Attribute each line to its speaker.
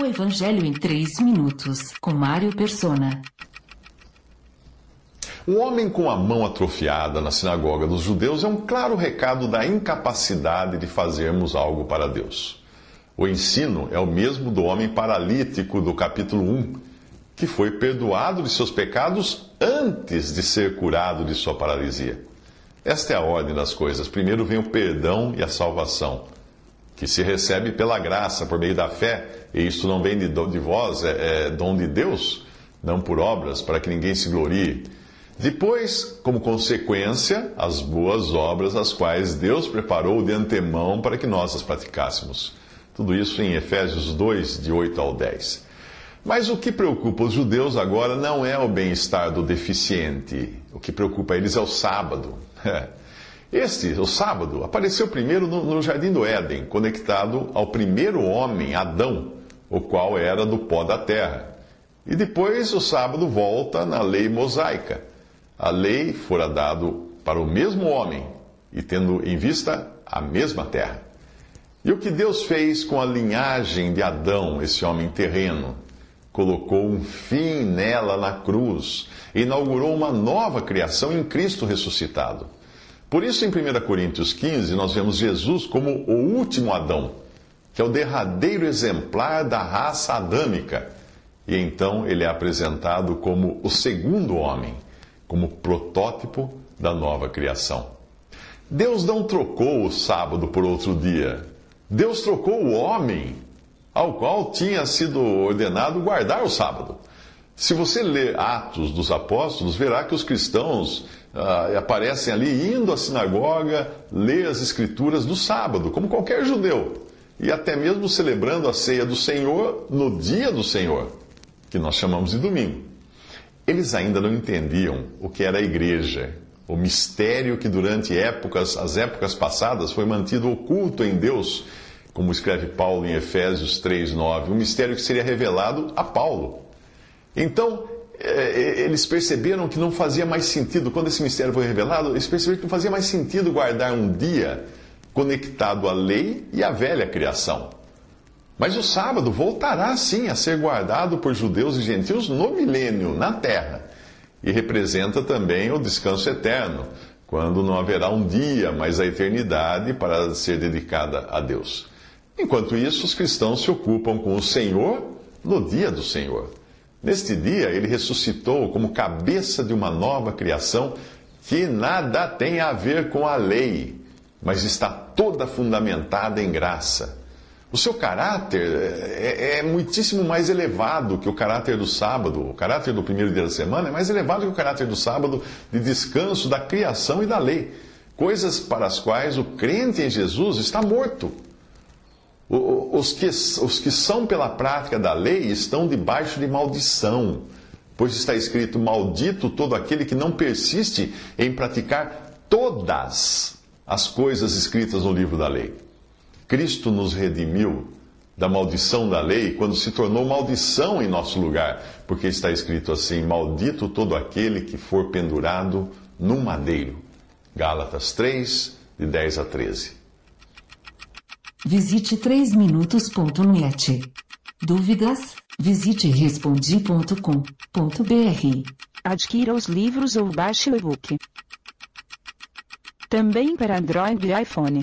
Speaker 1: O Evangelho em 3 minutos, com Mário Persona.
Speaker 2: Um homem com a mão atrofiada na sinagoga dos judeus é um claro recado da incapacidade de fazermos algo para Deus. O ensino é o mesmo do homem paralítico do capítulo 1, que foi perdoado de seus pecados antes de ser curado de sua paralisia. Esta é a ordem das coisas. Primeiro vem o perdão e a salvação, que se recebe pela graça, por meio da fé, e isto não vem de, de vós, é, é dom de Deus, não por obras, para que ninguém se glorie. Depois, como consequência, as boas obras, as quais Deus preparou de antemão para que nós as praticássemos. Tudo isso em Efésios 2, de 8 ao 10. Mas o que preocupa os judeus agora não é o bem-estar do deficiente. O que preocupa eles é o sábado. Este, o sábado, apareceu primeiro no, no jardim do Éden, conectado ao primeiro homem, Adão, o qual era do pó da terra. E depois o sábado volta na lei mosaica. A lei fora dado para o mesmo homem e tendo em vista a mesma terra. E o que Deus fez com a linhagem de Adão, esse homem terreno? colocou um fim nela na cruz, inaugurou uma nova criação em Cristo ressuscitado. Por isso, em 1 Coríntios 15, nós vemos Jesus como o último Adão, que é o derradeiro exemplar da raça adâmica. E então ele é apresentado como o segundo homem, como protótipo da nova criação. Deus não trocou o sábado por outro dia. Deus trocou o homem ao qual tinha sido ordenado guardar o sábado. Se você ler Atos dos Apóstolos, verá que os cristãos ah, aparecem ali indo à sinagoga ler as Escrituras no sábado, como qualquer judeu, e até mesmo celebrando a ceia do Senhor no dia do Senhor, que nós chamamos de domingo. Eles ainda não entendiam o que era a igreja, o mistério que durante épocas, as épocas passadas, foi mantido oculto em Deus como escreve Paulo em Efésios 3:9, um mistério que seria revelado a Paulo. Então, é, é, eles perceberam que não fazia mais sentido, quando esse mistério foi revelado, eles perceberam que não fazia mais sentido guardar um dia conectado à lei e à velha criação. Mas o sábado voltará sim a ser guardado por judeus e gentios no milênio, na terra, e representa também o descanso eterno, quando não haverá um dia, mas a eternidade para ser dedicada a Deus. Enquanto isso, os cristãos se ocupam com o Senhor no dia do Senhor. Neste dia, ele ressuscitou como cabeça de uma nova criação que nada tem a ver com a lei, mas está toda fundamentada em graça. O seu caráter é, é, muitíssimo mais elevado que o caráter do sábado. O caráter do primeiro dia da semana é mais elevado que o caráter do sábado de descanso da criação e da lei. Coisas para as quais o crente em Jesus está morto. Os que, os que são pela prática da lei estão debaixo de maldição, pois está escrito: Maldito todo aquele que não persiste em praticar todas as coisas escritas no livro da lei. Cristo nos redimiu da maldição da lei quando se tornou maldição em nosso lugar, porque está escrito assim: Maldito todo aquele que for pendurado num madeiro. Gálatas 3, de 10 a 13.
Speaker 1: Visite 3minutos.net. Dúvidas? Visite respondi.com.br.
Speaker 3: Adquira os livros ou baixe o e-book. Também para Android e iPhone.